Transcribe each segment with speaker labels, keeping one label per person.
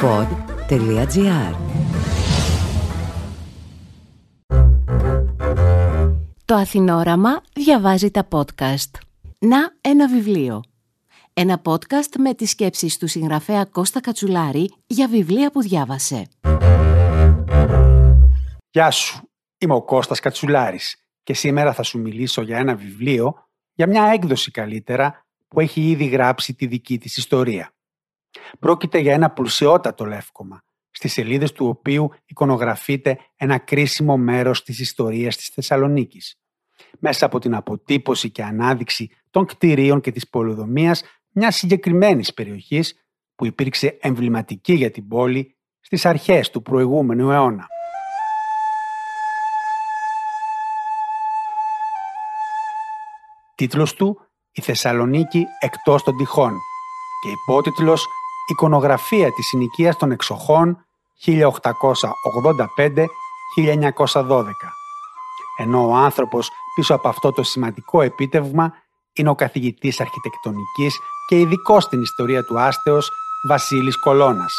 Speaker 1: pod.gr Το Αθηνόραμα διαβάζει τα podcast. Να ένα βιβλίο. Ένα podcast με τις σκέψεις του συγγραφέα Κώστα Κατσουλάρη για βιβλία που διάβασε.
Speaker 2: Γεια σου, είμαι ο Κώστας Κατσουλάρης και σήμερα θα σου μιλήσω για ένα βιβλίο, για μια έκδοση καλύτερα, που έχει ήδη γράψει τη δική της ιστορία. Πρόκειται για ένα πλουσιότατο λεύκομα, στις σελίδες του οποίου εικονογραφείται ένα κρίσιμο μέρος της ιστορίας της Θεσσαλονίκης. Μέσα από την αποτύπωση και ανάδειξη των κτηρίων και της πολυδομίας μιας συγκεκριμένης περιοχής που υπήρξε εμβληματική για την πόλη στις αρχές του προηγούμενου αιώνα. Τίτλος του «Η Θεσσαλονίκη εκτός των τυχών» και υπότιτλος «Εικονογραφία της συνοικίας των εξοχών 1885-1912» ενώ ο άνθρωπος πίσω από αυτό το σημαντικό επίτευγμα είναι ο καθηγητής αρχιτεκτονικής και ειδικός στην ιστορία του άστεως Βασίλης Κολώνας.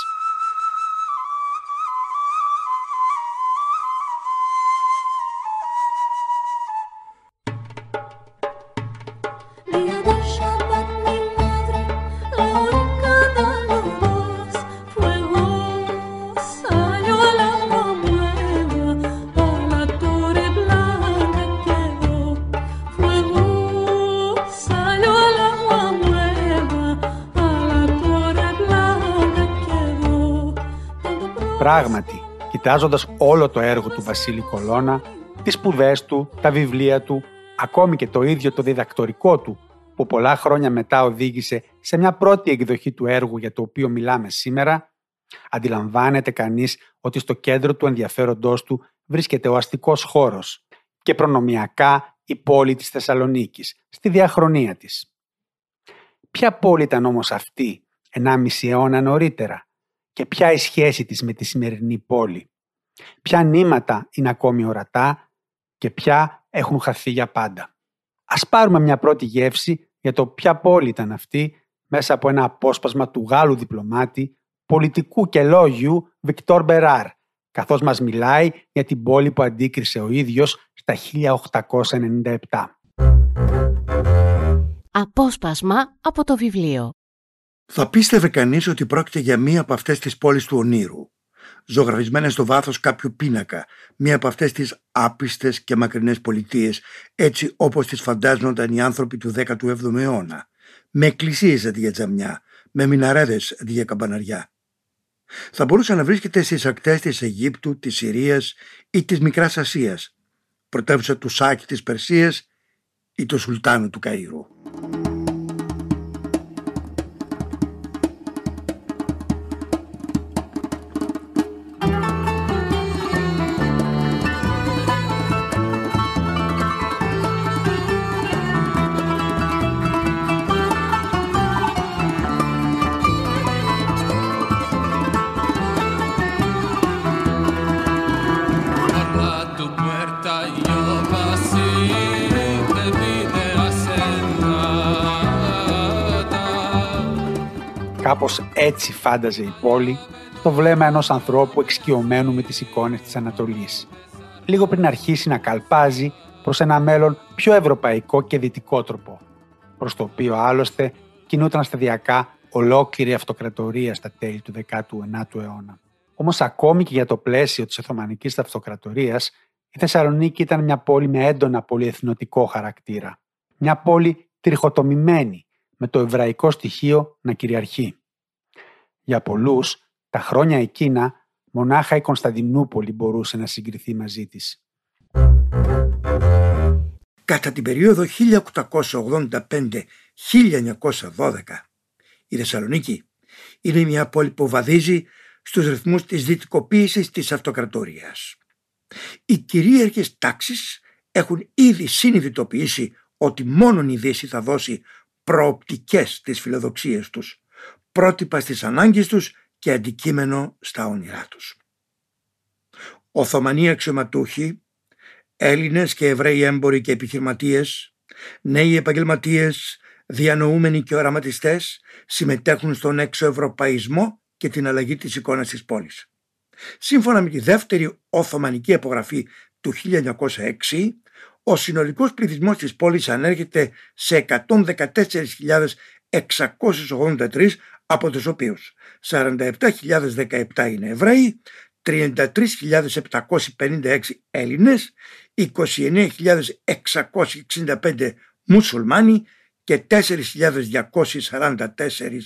Speaker 2: Πράγματι, κοιτάζοντας όλο το έργο του Βασίλη Κολώνα, τις σπουδές του, τα βιβλία του, ακόμη και το ίδιο το διδακτορικό του, που πολλά χρόνια μετά οδήγησε σε μια πρώτη εκδοχή του έργου για το οποίο μιλάμε σήμερα, αντιλαμβάνεται κανείς ότι στο κέντρο του ενδιαφέροντός του βρίσκεται ο αστικός χώρος και προνομιακά η πόλη της Θεσσαλονίκης, στη διαχρονία της. Ποια πόλη ήταν όμως αυτή, 1,5 αιώνα νωρίτερα, και ποια η σχέση της με τη σημερινή πόλη; Ποια νήματα είναι ακόμη ορατά και ποια έχουν χαθεί για πάντα; Ας πάρουμε μια πρώτη γεύση για το ποια πόλη ήταν αυτή μέσα από ένα απόσπασμα του Γάλλου διπλωμάτη, πολιτικού και λόγιου Βικτόρ Μπεράρ, καθώς μας μιλάει για την πόλη που αντίκρισε ο ίδιος στα 1897.
Speaker 1: Απόσπασμα από το βιβλίο
Speaker 3: θα πίστευε κανείς ότι πρόκειται για μία από αυτές τις πόλεις του ονείρου, ζωγραφισμένες στο βάθος κάποιου πίνακα, μία από αυτές τις άπιστες και μακρινές πολιτείες, έτσι όπως τις φαντάζονταν οι άνθρωποι του 17ου αιώνα, με εκκλησίες αντί για τζαμιά, με μιναρέδες αντί για καμπαναριά. Θα μπορούσε να βρίσκεται στις ακτές της Αιγύπτου, της Συρίας ή της Μικράς Ασίας, πρωτεύουσα του Σάκη της Περσίας ή του Σουλτάνου του Καΐρου.
Speaker 2: Έτσι φάνταζε η πόλη το βλέμμα ενός ανθρώπου εξοικειωμένου με τις εικόνες της Ανατολής. Λίγο πριν αρχίσει να καλπάζει προς ένα μέλλον πιο ευρωπαϊκό και δυτικότροπο, προς το οποίο άλλωστε κινούταν σταδιακά ολόκληρη αυτοκρατορία στα τέλη του 19ου αιώνα. Όμως ακόμη και για το πλαίσιο της Οθωμανικής Αυτοκρατορίας, η Θεσσαλονίκη ήταν μια πόλη με έντονα πολυεθνοτικό χαρακτήρα. Μια πόλη τριχοτομημένη, με το εβραϊκό στοιχείο να κυριαρχεί. Για πολλούς, τα χρόνια εκείνα, μονάχα η Κωνσταντινούπολη μπορούσε να συγκριθεί μαζί της.
Speaker 3: Κατά την περίοδο 1885-1912, η Θεσσαλονίκη είναι μια πόλη που βαδίζει στους ρυθμούς της δυτικοποίησης της αυτοκρατορίας. Οι κυρίαρχες τάξεις έχουν ήδη συνειδητοποιήσει ότι μόνον η Δύση θα δώσει προοπτικές της φιλοδοξίες τους, πρότυπα στις ανάγκες τους και αντικείμενο στα όνειρά τους. Οθωμανοί αξιωματούχοι, Έλληνες και Εβραίοι έμποροι και επιχειρηματίες, νέοι επαγγελματίες, διανοούμενοι και οραματιστές συμμετέχουν στον εξωευρωπαϊσμό και την αλλαγή της εικόνας της πόλης. Σύμφωνα με τη δεύτερη Οθωμανική απογραφή του 1906, ο συνολικός πληθυσμός της πόλης ανέρχεται σε 114.683 από τους οποίους 47.017 είναι Εβραίοι, 33.756 Έλληνες, 29.665 Μουσουλμάνοι και 4.244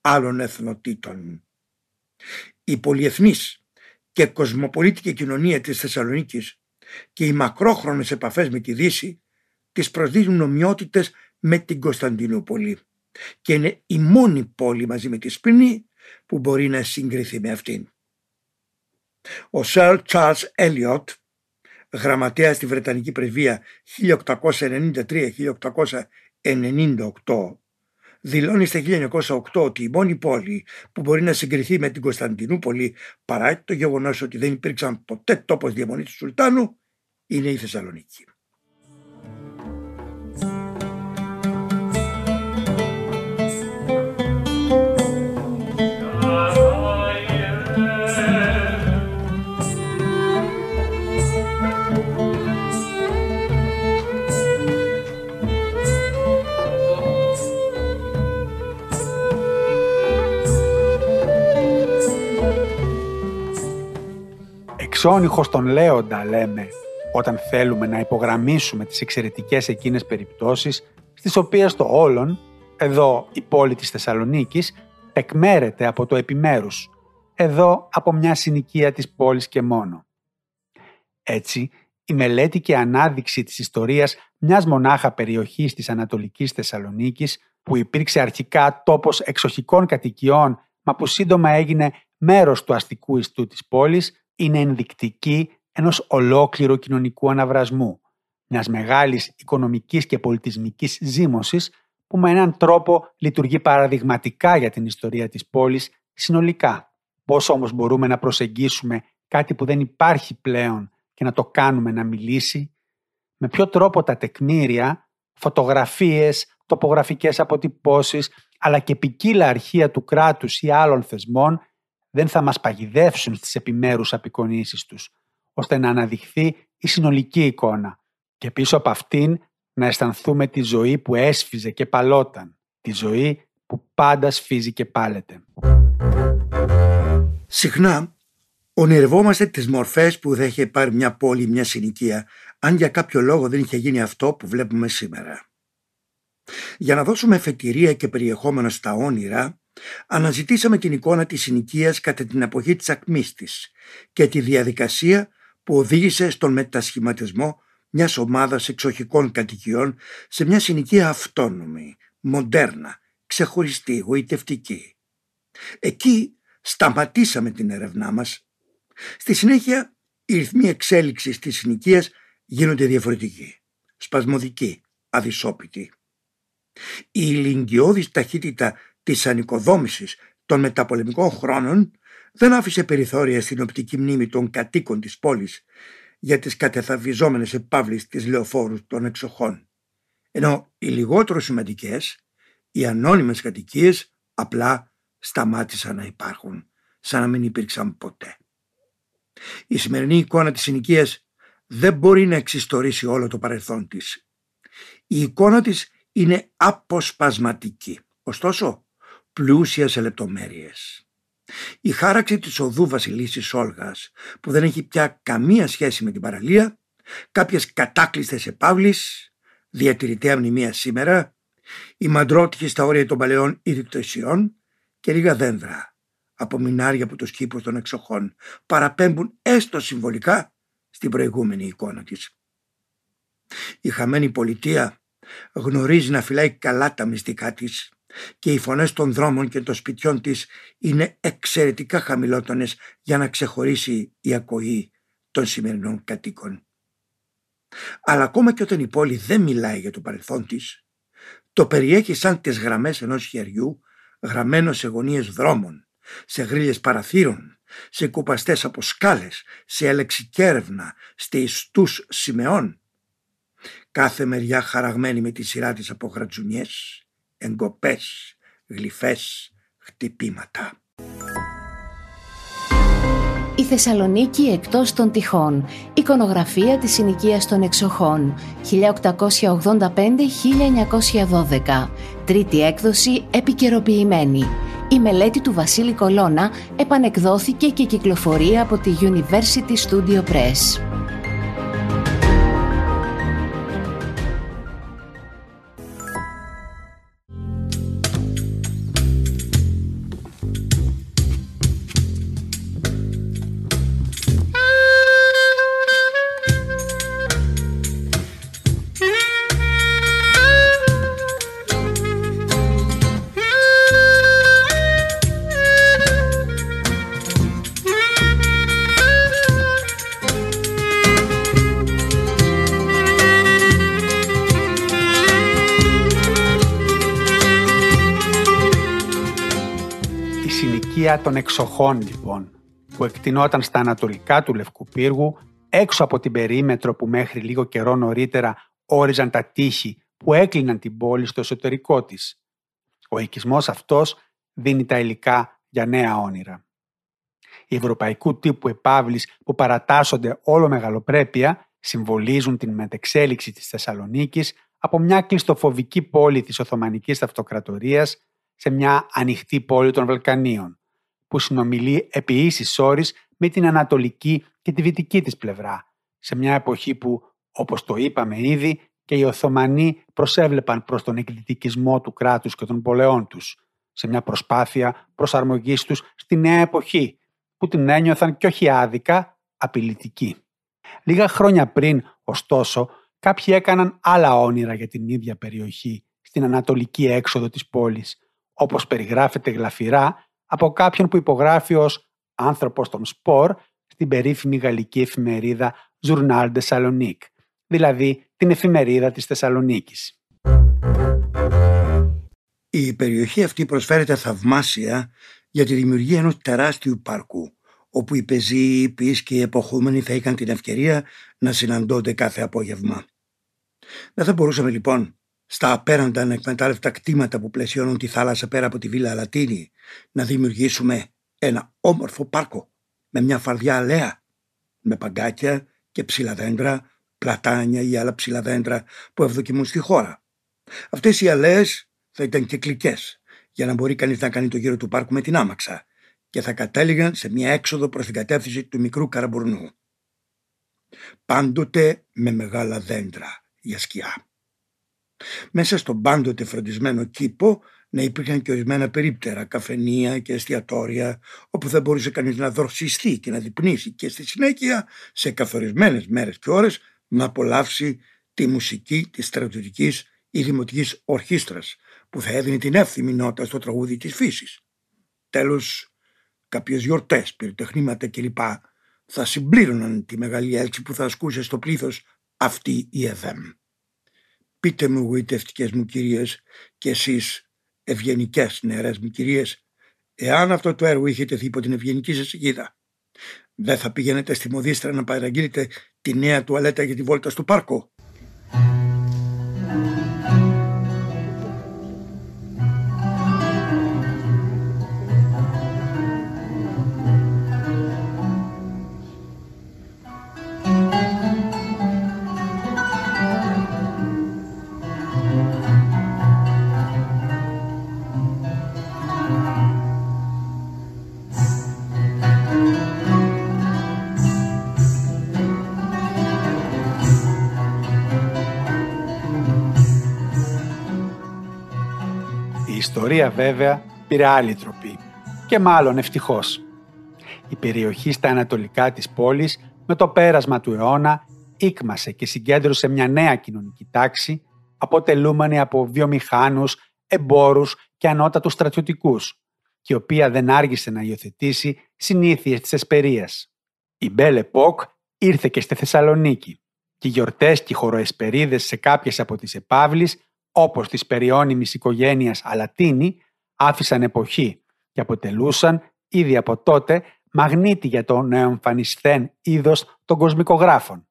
Speaker 3: άλλων εθνοτήτων. Η πολυεθνής και κοσμοπολίτικη κοινωνία της Θεσσαλονίκης και οι μακρόχρονες επαφές με τη Δύση τις προσδίδουν ομοιότητες με την Κωνσταντινούπολη και είναι η μόνη πόλη μαζί με τη Σπίνη που μπορεί να συγκριθεί με αυτήν. Ο Σερ Charles Έλιοτ, γραμματέας στη Βρετανική Πρεσβεία 1893-1898, δηλώνει στα 1908 ότι η μόνη πόλη που μπορεί να συγκριθεί με την Κωνσταντινούπολη παρά το γεγονός ότι δεν υπήρξαν ποτέ τόπος διαμονής του Σουλτάνου είναι η Θεσσαλονίκη.
Speaker 2: Εξόνυχος τον Λέοντα λέμε όταν θέλουμε να υπογραμμίσουμε τις εξαιρετικές εκείνες περιπτώσεις στις οποίες το όλον, εδώ η πόλη της Θεσσαλονίκης, τεκμέρεται από το επιμέρους, εδώ από μια συνοικία της πόλης και μόνο. Έτσι, η μελέτη και ανάδειξη της ιστορίας μιας μονάχα περιοχής της Ανατολικής Θεσσαλονίκης, που υπήρξε αρχικά τόπος εξοχικών κατοικιών, μα που σύντομα έγινε μέρος του αστικού ιστού της πόλης, είναι ενδεικτική ενός ολόκληρου κοινωνικού αναβρασμού, μιας μεγάλης οικονομικής και πολιτισμικής ζήμωσης που με έναν τρόπο λειτουργεί παραδειγματικά για την ιστορία της πόλης συνολικά. Πώς όμως μπορούμε να προσεγγίσουμε κάτι που δεν υπάρχει πλέον και να το κάνουμε να μιλήσει, με ποιο τρόπο τα τεκμήρια, φωτογραφίες, τοπογραφικές αποτυπώσεις, αλλά και ποικίλα αρχεία του κράτους ή άλλων θεσμών δεν θα μας παγιδεύσουν στις επιμέρους απεικονίσεις τους, ώστε να αναδειχθεί η συνολική εικόνα και πίσω από αυτήν να αισθανθούμε τη ζωή που έσφιζε και παλόταν, τη ζωή που πάντα σφίζει και πάλεται.
Speaker 3: Συχνά ονειρευόμαστε τις μορφές που θα είχε πάρει μια πόλη, μια συνοικία, αν για κάποιο λόγο δεν είχε γίνει αυτό που βλέπουμε σήμερα. Για να δώσουμε εφετηρία και περιεχόμενο στα όνειρα, Αναζητήσαμε την εικόνα της συνοικίας κατά την εποχή της ακμής της και τη διαδικασία που οδήγησε στον μετασχηματισμό μιας ομάδας εξοχικών κατοικιών σε μια συνοικία αυτόνομη, μοντέρνα, ξεχωριστή, γοητευτική. Εκεί σταματήσαμε την έρευνά μας. Στη συνέχεια οι ρυθμοί εξέλιξης της συνοικίας γίνονται διαφορετικοί, σπασμωδικοί, αδυσόπιτοι. Η ηλικιώδης ταχύτητα της ανοικοδόμησης των μεταπολεμικών χρόνων δεν άφησε περιθώρια στην οπτική μνήμη των κατοίκων της πόλης για τις κατεθαβιζόμενες επαύλεις της λεωφόρου των εξοχών. Ενώ οι λιγότερο σημαντικές, οι ανώνυμες κατοικίες απλά σταμάτησαν να υπάρχουν, σαν να μην υπήρξαν ποτέ. Η σημερινή εικόνα της συνοικίας δεν μπορεί να εξιστορήσει όλο το παρελθόν της. Η εικόνα της είναι αποσπασματική. Ωστόσο, πλούσια σε λεπτομέρειες. Η χάραξη της οδού Βασιλίσης Όλγας που δεν έχει πια καμία σχέση με την παραλία, κάποιες κατάκλειστες επαύλεις, διατηρητέα μνημεία σήμερα, η μαντρότυχη στα όρια των παλαιών ειδικτωσιών και λίγα δέντρα από μινάρια από τους κήπους των εξοχών παραπέμπουν έστω συμβολικά στην προηγούμενη εικόνα της. Η χαμένη πολιτεία γνωρίζει να φυλάει καλά τα μυστικά της και οι φωνές των δρόμων και των σπιτιών της είναι εξαιρετικά χαμηλότονες για να ξεχωρίσει η ακοή των σημερινών κατοίκων. Αλλά ακόμα και όταν η πόλη δεν μιλάει για το παρελθόν της, το περιέχει σαν τις γραμμές ενός χεριού γραμμένο σε γωνίες δρόμων, σε γρίλες παραθύρων, σε κουπαστές από σκάλες, σε αλεξικέρευνα, σε ιστούς σημεών. Κάθε μεριά χαραγμένη με τη σειρά της από γρατζουνιές, εγκοπές, γλυφές, χτυπήματα.
Speaker 1: Θεσσαλονίκη εκτός των τυχών. Εικονογραφία της συνοικίας των εξοχών. 1885-1912. Τρίτη έκδοση επικαιροποιημένη. Η μελέτη του Βασίλη Κολώνα επανεκδόθηκε και κυκλοφορεί από τη University Studio Press.
Speaker 2: Των εξοχών λοιπόν, που εκτινόταν στα ανατολικά του Λευκού Πύργου, έξω από την περίμετρο που μέχρι λίγο καιρό νωρίτερα όριζαν τα τείχη που έκλειναν την πόλη στο εσωτερικό της. Ο οικισμός αυτός δίνει τα υλικά για νέα όνειρα. Οι ευρωπαϊκού τύπου επάβλεις που παρατάσσονται όλο μεγαλοπρέπεια συμβολίζουν την μετεξέλιξη της Θεσσαλονίκης από μια κλειστοφοβική πόλη της Οθωμανικής Αυτοκρατορίας σε μια ανοιχτή πόλη των Βαλκανίων, που συνομιλεί επί ίσης όρης με την ανατολική και τη δυτική της πλευρά, σε μια εποχή που, όπως το είπαμε ήδη, και οι Οθωμανοί προσέβλεπαν προς τον εκδυτικισμό του κράτους και των πολεών τους, σε μια προσπάθεια προσαρμογής τους στη νέα εποχή, που την ένιωθαν κι όχι άδικα, απειλητική. Λίγα χρόνια πριν, ωστόσο, κάποιοι έκαναν άλλα όνειρα για την ίδια περιοχή, στην ανατολική έξοδο της πόλης, όπως περιγράφεται γλαφυρά από κάποιον που υπογράφει ως άνθρωπος των σπορ στην περίφημη γαλλική εφημερίδα Journal de Salonique, δηλαδή την εφημερίδα της Θεσσαλονίκης.
Speaker 3: Η περιοχή αυτή προσφέρεται θαυμάσια για τη δημιουργία ενός τεράστιου πάρκου, όπου οι πεζοί, οι ποιείς και οι εποχούμενοι θα είχαν την ευκαιρία να συναντώνται κάθε απόγευμα. Δεν θα μπορούσαμε λοιπόν στα απέραντα ανεκμετάλλευτα κτήματα που πλαισιώνουν τη θάλασσα πέρα από τη Βίλα Λατίνη, να δημιουργήσουμε ένα όμορφο πάρκο με μια φαρδιά αλέα, με παγκάκια και ψηλά δέντρα, πλατάνια ή άλλα ψηλά δέντρα που ευδοκιμούν στη χώρα. Αυτές οι αλέες θα ήταν κυκλικές για να μπορεί κανείς να κάνει το γύρο του πάρκου με την άμαξα και θα κατέληγαν σε μια έξοδο προς την κατεύθυνση του μικρού καραμπουρνού. Πάντοτε με μεγάλα δέντρα για σκιά. Μέσα στον πάντοτε φροντισμένο κήπο να υπήρχαν και ορισμένα περίπτερα, καφενεία και εστιατόρια, όπου θα μπορούσε κανείς να δροσιστεί και να διπνήσει και στη συνέχεια, σε καθορισμένες μέρες και ώρες, να απολαύσει τη μουσική της στρατιωτικής ή δημοτικής ορχήστρας, που θα έδινε την εύθυμη νότα στο τραγούδι της φύσης. Τέλος, κάποιες γιορτές, πυροτεχνήματα κλπ. θα συμπλήρωναν τη μεγάλη έλξη που θα ασκούσε στο πλήθος αυτή η ΕΔΕΜ. Πείτε μου γοητευτικές μου κυρίες και εσείς ευγενικές νεαρές μου κυρίες εάν αυτό το έργο είχε τεθεί υπό την ευγενική σας αιγίδα δεν θα πηγαίνετε στη Μοδίστρα να παραγγείλετε τη νέα τουαλέτα για τη βόλτα στο πάρκο;
Speaker 2: Ιστορία βέβαια πήρε άλλη τροπή και μάλλον ευτυχώς. Η περιοχή στα ανατολικά της πόλης με το πέρασμα του αιώνα ήκμασε και συγκέντρωσε μια νέα κοινωνική τάξη αποτελούμενη από βιομηχάνους, εμπόρους και ανώτατους στρατιωτικούς και η οποία δεν άργησε να υιοθετήσει συνήθειες της εσπερίας. Η Μπέλε Ποκ ήρθε και στη Θεσσαλονίκη και οι γιορτές και οι χωροεσπερίδες σε κάποιες από τις επαύλεις όπως της περιώνυμης οικογένειας Αλατίνη, άφησαν εποχή και αποτελούσαν ήδη από τότε μαγνήτη για το νεοεμφανισθέν είδος των κοσμικογράφων.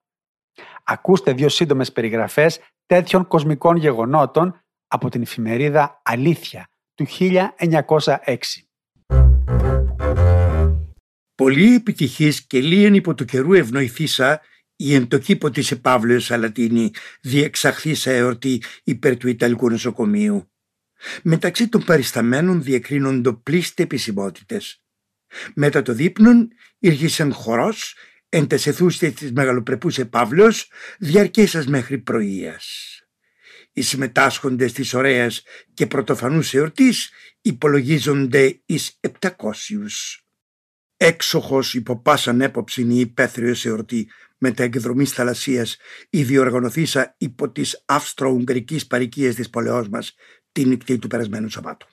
Speaker 2: Ακούστε δύο σύντομες περιγραφές τέτοιων κοσμικών γεγονότων από την εφημερίδα Αλήθεια του 1906.
Speaker 3: Πολύ επιτυχής και λίγεν υπό του καιρού ευνοηθήσα η εν το κήπο της Επαύλεως Σαλατίνη διεξαχθήσα εορτή υπέρ του Ιταλικού νοσοκομείου. Μεταξύ των παρισταμένων διακρίνονται πλήστε επισημότητες. Μετά το δείπνον ήρχισαν χορός εν τες αιθούστες της μεγαλοπρεπούς Επαύλεως διαρκέσας μέχρι πρωίας. Οι συμμετάσχοντες της ωραίας και πρωτοφανούς εορτής υπολογίζονται εις επτακόσιους. Έξοχος υπό πάσαν έποψη η υπαίθριος εορτή τα εκδρομής θαλασσίας η διοργανωθήσα υπό τις αυστρο-ουγγρικής παρικίες της πολεός μας την νυχτή του περασμένου Σαββάτου.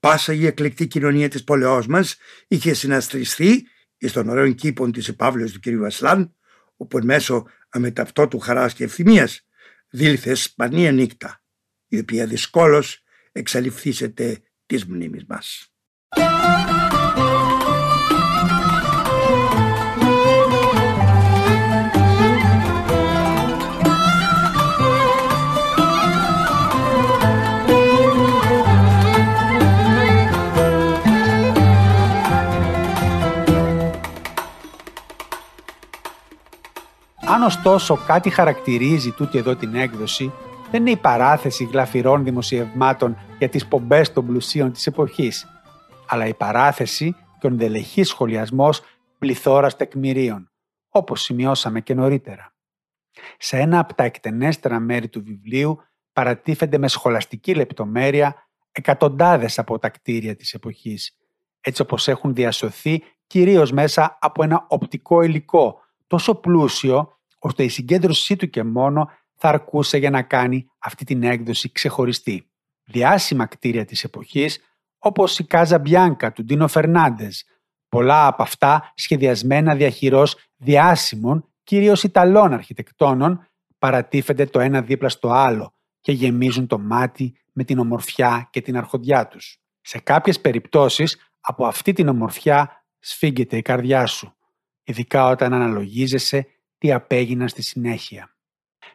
Speaker 3: Πάσα η εκλεκτή κοινωνία της πολεός μας είχε συναστριστεί εις των ωραίων κήπων της επαύλεως του κ. Βασλάν όπου εν μέσω αμεταυτότου χαράς και ευθυμίας δήλθε σπανία νύχτα η οποία δυσκόλως εξαλειφθήσεται της μνήμης μας.
Speaker 2: Αν ωστόσο κάτι χαρακτηρίζει τούτη εδώ την έκδοση, δεν είναι η παράθεση γλαφυρών δημοσιευμάτων για τις πομπές των πλουσίων της εποχής, αλλά η παράθεση και ο ενδελεχής σχολιασμός πληθώρας τεκμηρίων, όπως σημειώσαμε και νωρίτερα. Σε ένα από τα εκτενέστερα μέρη του βιβλίου παρατίθενται με σχολαστική λεπτομέρεια εκατοντάδες από τα κτίρια της εποχής, έτσι όπως έχουν διασωθεί κυρίως μέσα από ένα οπτικό υλικό τόσο πλούσιο ώστε η συγκέντρωσή του και μόνο θα αρκούσε για να κάνει αυτή την έκδοση ξεχωριστή. Διάσημα κτίρια της εποχής, όπως η Κάζα Μπιάνκα του Ντίνο Φερνάντες, πολλά από αυτά σχεδιασμένα διαχειρός διάσημων, κυρίως Ιταλών αρχιτεκτόνων, παρατίθενται το ένα δίπλα στο άλλο και γεμίζουν το μάτι με την ομορφιά και την αρχοντιά τους. Σε κάποιες περιπτώσεις, από αυτή την ομορφιά σφίγγεται η καρδιά σου, ειδικά όταν αναλογίζεσαι τι απέγιναν στη συνέχεια.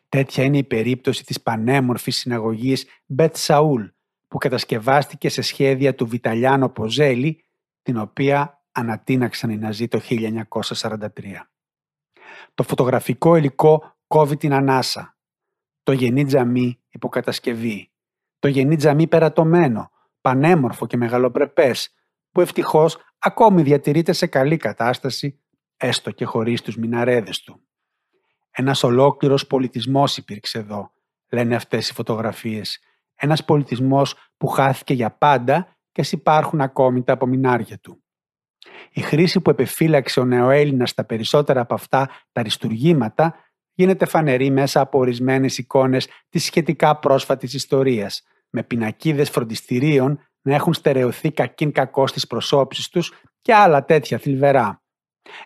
Speaker 2: Τέτοια είναι η περίπτωση της πανέμορφης συναγωγής Μπετ Σαούλ που κατασκευάστηκε σε σχέδια του Βιταλιάνο Ποζέλη την οποία ανατείναξαν οι Ναζί το 1943. Το φωτογραφικό υλικό κόβει την ανάσα. Το γεννή τζαμί υποκατασκευή. Το γεννή τζαμί περατωμένο, πανέμορφο και μεγαλοπρεπές που ευτυχώς ακόμη διατηρείται σε καλή κατάσταση έστω και χωρίς τους μιναρέδες του. Ένας ολόκληρος πολιτισμός υπήρξε εδώ, λένε αυτές οι φωτογραφίες. Ένας πολιτισμός που χάθηκε για πάντα και υπάρχουν ακόμη τα απομεινάρια του. Η χρήση που επεφύλαξε ο νεοέλληνας στα περισσότερα από αυτά τα ριστουργήματα γίνεται φανερή μέσα από ορισμένες εικόνες της σχετικά πρόσφατης ιστορίας, με πινακίδες φροντιστηρίων να έχουν στερεωθεί κακήν κακός στις προσώψεις τους και άλλα τέτοια θλιβερά.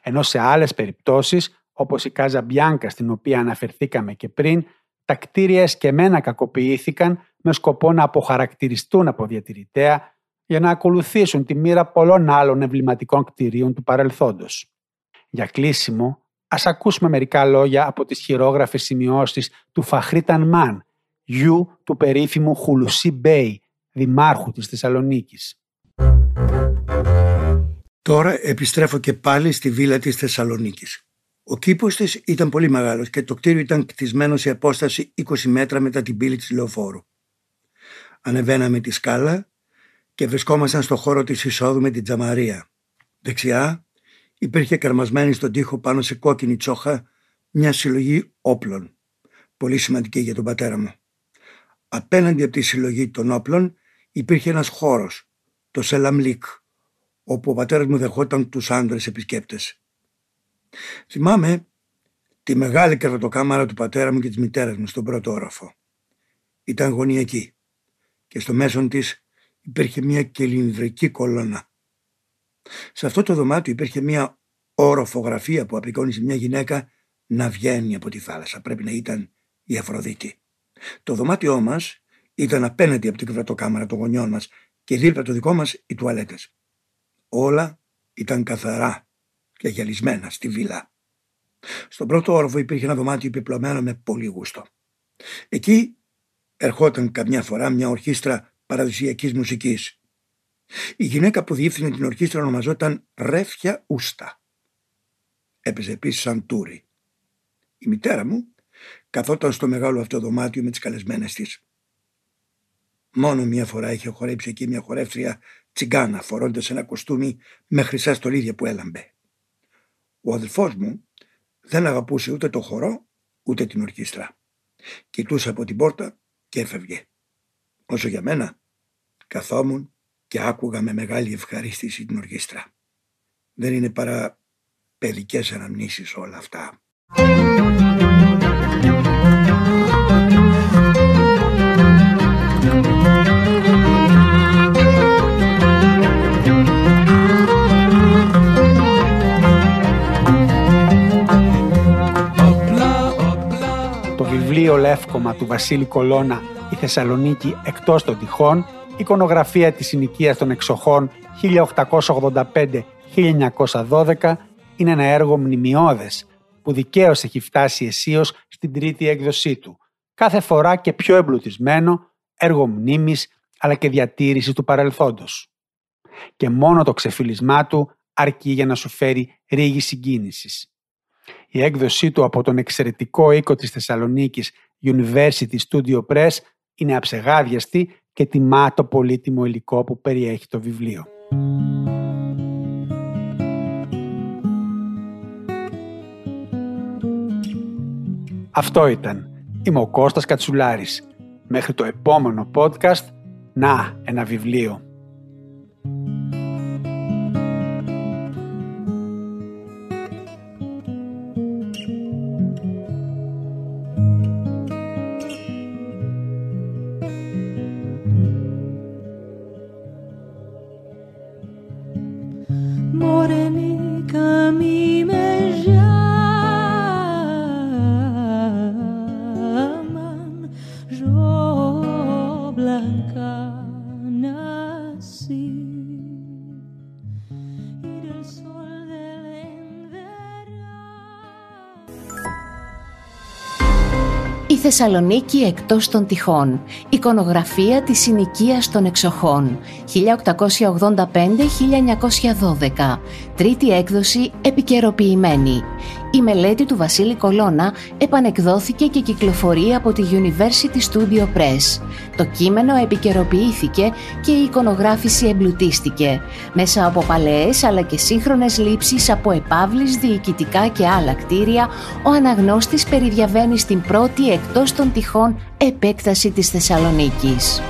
Speaker 2: Ενώ σε άλλες περιπτώσεις όπως η Κάζα Μπιάνκα στην οποία αναφερθήκαμε και πριν, τα κτίρια εσκεμένα κακοποιήθηκαν με σκοπό να αποχαρακτηριστούν από διατηρητέα για να ακολουθήσουν τη μοίρα πολλών άλλων εμβληματικών κτηρίων του παρελθόντος. Για κλείσιμο, ας ακούσουμε μερικά λόγια από τις χειρόγραφες σημειώσεις του Φαχρήταν Μαν, γιου του περίφημου Χουλουσί Μπέι, δημάρχου της Θεσσαλονίκης.
Speaker 3: Τώρα επιστρέφω και πάλι στη βίλα της Θεσσαλονίκης. Ο κήπος της ήταν πολύ μεγάλος και το κτίριο ήταν κτισμένο σε απόσταση 20 μέτρα μετά την πύλη της λεωφόρου. Ανεβαίναμε τη σκάλα και βρισκόμασταν στο χώρο της εισόδου με την τζαμαρία. Δεξιά υπήρχε καρμασμένη στον τοίχο πάνω σε κόκκινη τσόχα μια συλλογή όπλων. Πολύ σημαντική για τον πατέρα μου. Απέναντι από τη συλλογή των όπλων υπήρχε ένας χώρος, το Σελαμλίκ, όπου ο πατέρας μου δεχόταν τους άντρες επισκέπτες. Θυμάμαι τη μεγάλη κρεβατοκάμαρα του πατέρα μου και της μητέρας μου στον πρώτο όροφο. Ήταν γωνιακή και στο μέσον της υπήρχε μια κυλινδρική κολόνα. Σε αυτό το δωμάτιο υπήρχε μια οροφογραφία που απεικόνισε μια γυναίκα να βγαίνει από τη θάλασσα. Πρέπει να ήταν η Αφροδίτη. Το δωμάτιό μας ήταν απέναντι από την κρατοκάμαρα των γονιών μας και δίπλα το δικό μας οι τουαλέτες. Όλα ήταν καθαρά και γυαλισμένα στη βίλα. Στον πρώτο όροφο υπήρχε ένα δωμάτιο επιπλωμένο με πολύ γούστο. Εκεί ερχόταν καμιά φορά μια ορχήστρα παραδοσιακής μουσικής. Η γυναίκα που διεύθυνε την ορχήστρα ονομαζόταν Ρέφια Ούστα. Έπαιζε επίσης σαν τούρι. Η μητέρα μου καθόταν στο μεγάλο αυτό δωμάτιο με τις καλεσμένες της. Μόνο μία φορά είχε χορέψει εκεί μια χορεύτρια τσιγκάνα φορώντας ένα κοστούμι με χρυσά στολίδια που έλαμπε. Ο αδελφός μου δεν αγαπούσε ούτε το χορό ούτε την ορχήστρα. Κοιτούσε από την πόρτα και έφευγε. Όσο για μένα καθόμουν και άκουγα με μεγάλη ευχαρίστηση την ορχήστρα. Δεν είναι παρά παιδικές αναμνήσεις όλα αυτά.
Speaker 2: Βιβλίο Λεύκομα του Βασίλη Κολώνα «Η Θεσσαλονίκη εκτός των τυχών» εικονογραφία της συνοικίας των εξοχών 1885-1912 είναι ένα έργο μνημειώδες που δικαίως έχει φτάσει αισίως στην τρίτη έκδοσή του. Κάθε φορά και πιο εμπλουτισμένο, έργο μνήμης αλλά και διατήρηση του παρελθόντος. Και μόνο το ξεφυλισμά του αρκεί για να σου φέρει ρίγη συγκίνησης. Η έκδοσή του από τον εξαιρετικό οίκο της Θεσσαλονίκης University Studio Press είναι αψεγάδιαστη και τιμά το πολύτιμο υλικό που περιέχει το βιβλίο. Αυτό ήταν. Είμαι ο Κώστας Κατσουλάρης. Μέχρι το επόμενο podcast, να ένα βιβλίο.
Speaker 1: Θεσσαλονίκη εκτός των τυχών. Εικονογραφία της συνοικίας των εξοχών. 1885-1912. Τρίτη έκδοση επικαιροποιημένη. Η μελέτη του Βασίλη Κολώνα επανεκδόθηκε και κυκλοφορεί από τη University Studio Press. Το κείμενο επικαιροποιήθηκε και η εικονογράφηση εμπλουτίστηκε. Μέσα από παλαιές αλλά και σύγχρονες λήψεις από επάβλης, διοικητικά και άλλα κτίρια, ο αναγνώστης περιδιαβαίνει στην πρώτη εκτός των τυχών επέκταση της Θεσσαλονίκης.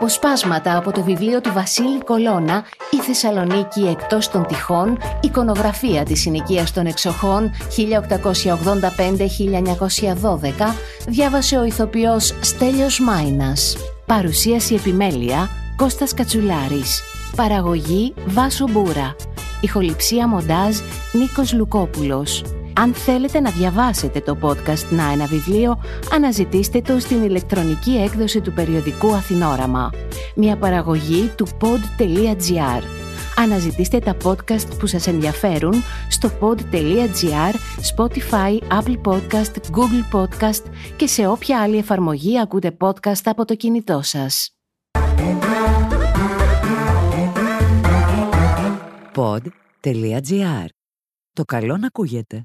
Speaker 1: Αποσπάσματα από το βιβλίο του Βασίλη Κολώνα «Η Θεσσαλονίκη εκτός των τυχών, εικονογραφία της συνοικίας των εξοχών 1885-1912» διάβασε ο ηθοποιός Στέλιος Μάινας. Παρουσίαση επιμέλεια Κώστας Κατσουλάρης. Παραγωγή Βάσο Μπούρα. Ηχοληψία μοντάζ Νίκος Λουκόπουλος. Αν θέλετε να διαβάσετε το podcast «Να ένα βιβλίο», αναζητήστε το στην ηλεκτρονική έκδοση του περιοδικού Αθηνόραμα. Μια παραγωγή του pod.gr. Αναζητήστε τα podcast που σας ενδιαφέρουν στο pod.gr, Spotify, Apple Podcast, Google Podcast και σε όποια άλλη εφαρμογή ακούτε podcast από το κινητό σας.
Speaker 4: Pod.gr. Το καλό να ακούγεται.